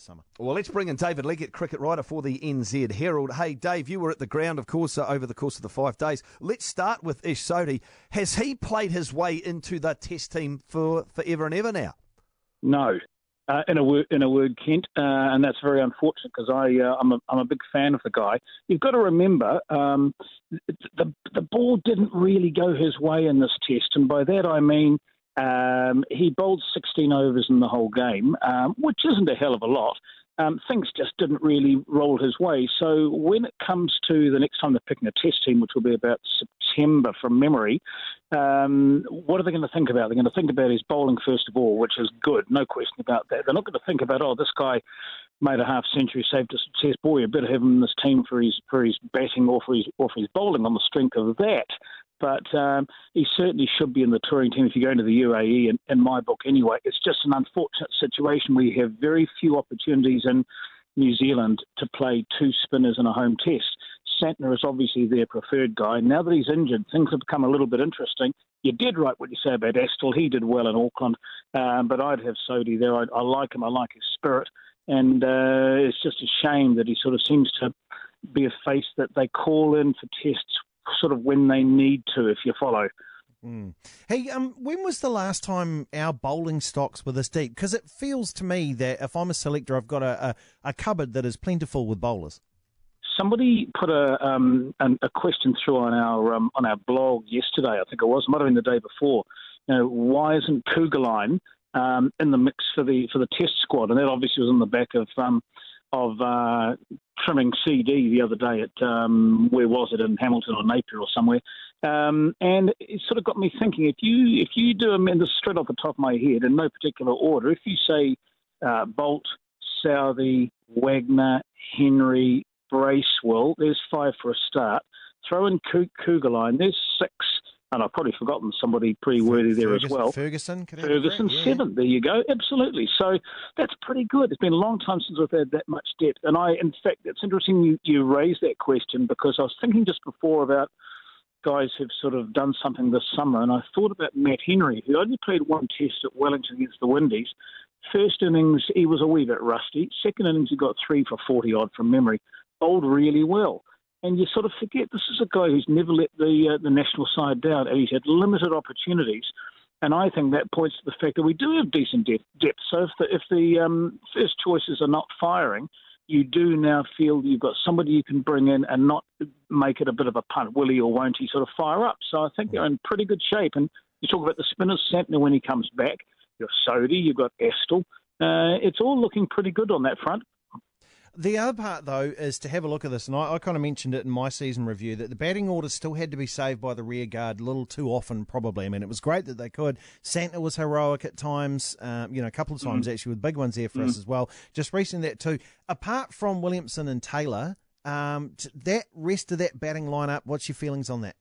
this summer. Well, let's bring in David Leggett, cricket writer for the NZ Herald. Hey, Dave, you were at the ground, of course, uh, over the course of the five days. Let's start with Ish Sodhi. Has he played his way into the Test team for forever and ever now? No, uh, in a word, in a word, Kent, uh, and that's very unfortunate because I uh, I'm a I'm a big fan of the guy. You've got to remember um, the the ball didn't really go his way in this test, and by that I mean um, he bowled 16 overs in the whole game, um, which isn't a hell of a lot um, things just didn't really roll his way. So when it comes to the next time they're picking a test team, which will be about September from memory, um, what are they going to think about? They're going to think about his bowling first of all, which is good, no question about that. They're not going to think about, oh, this guy made a half century, saved a success. Boy, you better have him in this team for his for his batting or for his or for his bowling on the strength of that but um, he certainly should be in the touring team if you go into the UAE. In, in my book, anyway, it's just an unfortunate situation. We have very few opportunities in New Zealand to play two spinners in a home test. Santner is obviously their preferred guy. Now that he's injured, things have become a little bit interesting. You did right what you say about Astle. He did well in Auckland, um, but I'd have Sodhi there. I, I like him. I like his spirit, and uh, it's just a shame that he sort of seems to be a face that they call in for tests sort of when they need to, if you follow. Mm. Hey, um, when was the last time our bowling stocks were this deep? Because it feels to me that if I'm a selector, I've got a, a, a cupboard that is plentiful with bowlers. Somebody put a um, a question through on our um, on our blog yesterday. I think it was, might have been the day before. You know, why isn't Kuggeleijn um, in the mix for the for the Test squad? And that obviously was on the back of um, of uh, trimming CD the other day at um, where was it in Hamilton or Napier or somewhere, um, and it sort of got me thinking. If you if you do them in the straight off the top of my head in no particular order, if you say uh, Boult, Southee, Wagner, Henry, Bracewell, there's five for a start. Throw in Kuggeleijn, there's six and I've probably forgotten somebody pretty worthy there Ferguson, as well. Ferguson, Ferguson yeah. seventh. There you go. Absolutely. So that's pretty good. It's been a long time since we've had that much depth. And I, in fact, it's interesting you, you raised that question because I was thinking just before about guys who've sort of done something this summer, and I thought about Matt Henry, who only played one test at Wellington against the Windies. First innings, he was a wee bit rusty. Second innings, he got three for 40 odd from memory. Bowled really well and you sort of forget this is a guy who's never let the uh, the national side down, and he's had limited opportunities. And I think that points to the fact that we do have decent depth. depth. So if the if the um, first choices are not firing, you do now feel you've got somebody you can bring in and not make it a bit of a punt. Will he or won't he sort of fire up? So I think they're in pretty good shape. And you talk about the spinners, Santner when he comes back. You've Sodhi, you've got Astle. Uh, it's all looking pretty good on that front. The other part, though, is to have a look at this, and I, I, kind of mentioned it in my season review that the batting order still had to be saved by the rear guard a little too often, probably. I mean, it was great that they could. Santner was heroic at times, um, you know, a couple of times mm. actually with big ones there for mm. us as well. Just recently, that too. Apart from Williamson and Taylor, um, that rest of that batting lineup, what's your feelings on that?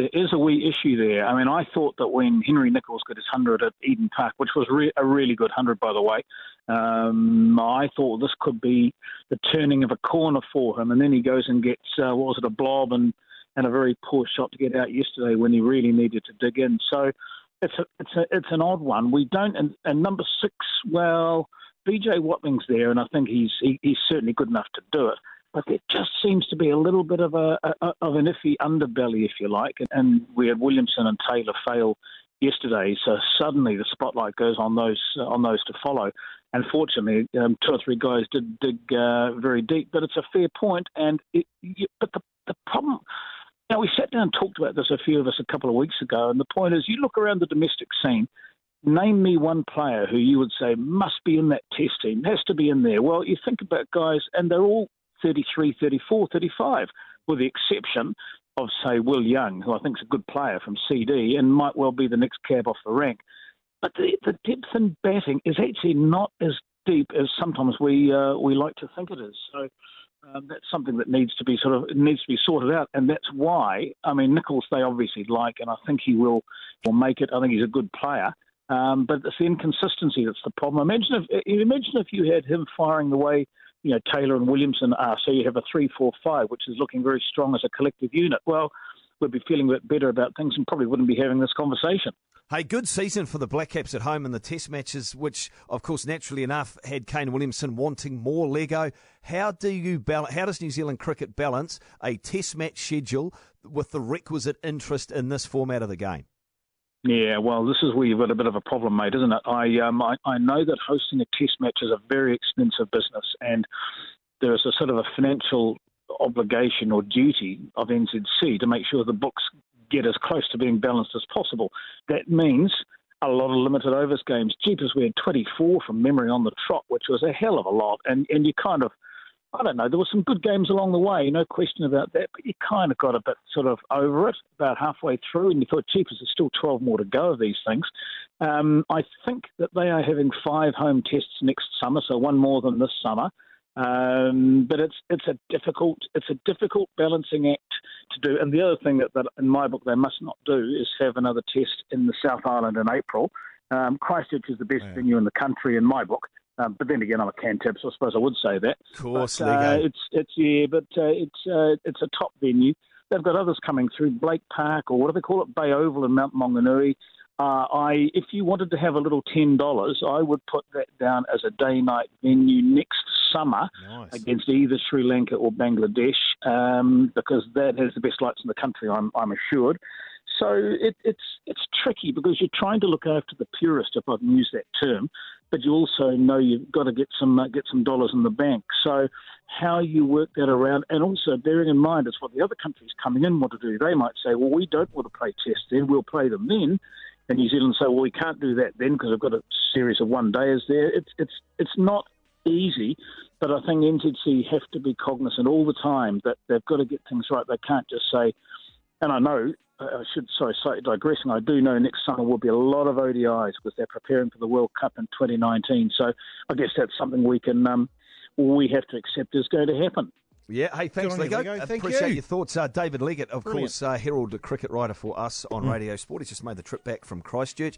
There is a wee issue there. I mean, I thought that when Henry Nicholls got his 100 at Eden Park, which was re- a really good 100, by the way, um, I thought this could be the turning of a corner for him. And then he goes and gets, uh, what was it, a blob and, and a very poor shot to get out yesterday when he really needed to dig in. So it's a, it's a, it's an odd one. We don't, and, and number six, well, BJ Watling's there, and I think he's he, he's certainly good enough to do it but there just seems to be a little bit of a, a of an iffy underbelly, if you like. And we had Williamson and Taylor fail yesterday, so suddenly the spotlight goes on those on those to follow. And fortunately, um, two or three guys did dig uh, very deep, but it's a fair point. And it, you, but the the problem. Now we sat down and talked about this a few of us a couple of weeks ago, and the point is, you look around the domestic scene. Name me one player who you would say must be in that test team, has to be in there. Well, you think about guys, and they're all 33, 34, 35, with the exception of, say, Will Young, who I think is a good player from CD and might well be the next cab off the rank. But the, the depth in batting is actually not as deep as sometimes we uh, we like to think it is. So um, that's something that needs to be sort of needs to be sorted out, and that's why I mean Nicholls they obviously like, and I think he will will make it. I think he's a good player. Um, but it's the inconsistency that's the problem. Imagine if imagine if you had him firing the way you know Taylor and Williamson are. So you have a three-four-five, which is looking very strong as a collective unit. Well, we'd be feeling a bit better about things and probably wouldn't be having this conversation. Hey, good season for the Black Caps at home in the Test matches, which, of course, naturally enough, had Kane Williamson wanting more Lego. How do you balance? How does New Zealand cricket balance a Test match schedule with the requisite interest in this format of the game? Yeah, well, this is where you've got a bit of a problem, mate, isn't it? I um, I, I know that hosting a Test match is a very expensive business, and there is a sort of a financial obligation or duty of NZC to make sure the books get as close to being balanced as possible. That means a lot of limited overs games. Jeepers, we had 24 from memory on the trot, which was a hell of a lot. And, and you kind of, I don't know, there were some good games along the way, no question about that, but you kind of got a bit sort of over it about halfway through, and you thought, Jeepers, there's still 12 more to go of these things. Um, I think that they are having five home tests next summer, so one more than this summer. Um, but it's it's a difficult it's a difficult balancing act to do. And the other thing that, that in my book they must not do is have another test in the South Island in April. Um, Christchurch is the best yeah. venue in the country in my book. Um, but then again, I'm a Cantab, so I suppose I would say that. Of course, but, uh, it's it's yeah, but uh, it's uh, it's a top venue. They've got others coming through, Blake Park or what do they call it, Bay Oval in Mount Maunganui. Uh, I, if you wanted to have a little ten dollars, I would put that down as a day-night venue next summer nice. against either Sri Lanka or Bangladesh, um, because that has the best lights in the country. I'm, I'm assured. So it, it's it's tricky because you're trying to look after the purist, if I can use that term, but you also know you've got to get some uh, get some dollars in the bank. So how you work that around, and also bearing in mind it's what the other countries coming in want to do. They might say, well, we don't want to play tests then, we'll play them then and New Zealand say, well, we can't do that then because we've got a series of one days there. It's it's it's not easy, but I think NZC have to be cognizant all the time that they've got to get things right. They can't just say, and I know. I should sorry, slightly digressing. I do know next summer will be a lot of ODIs because they're preparing for the World Cup in 2019. So I guess that's something we can um, we have to accept is going to happen. Yeah, hey, thanks, Lego. Lego. Thank Appreciate you. your thoughts. Uh, David Leggett, of Brilliant. course, uh, Herald cricket writer for us on mm. Radio Sport. He's just made the trip back from Christchurch.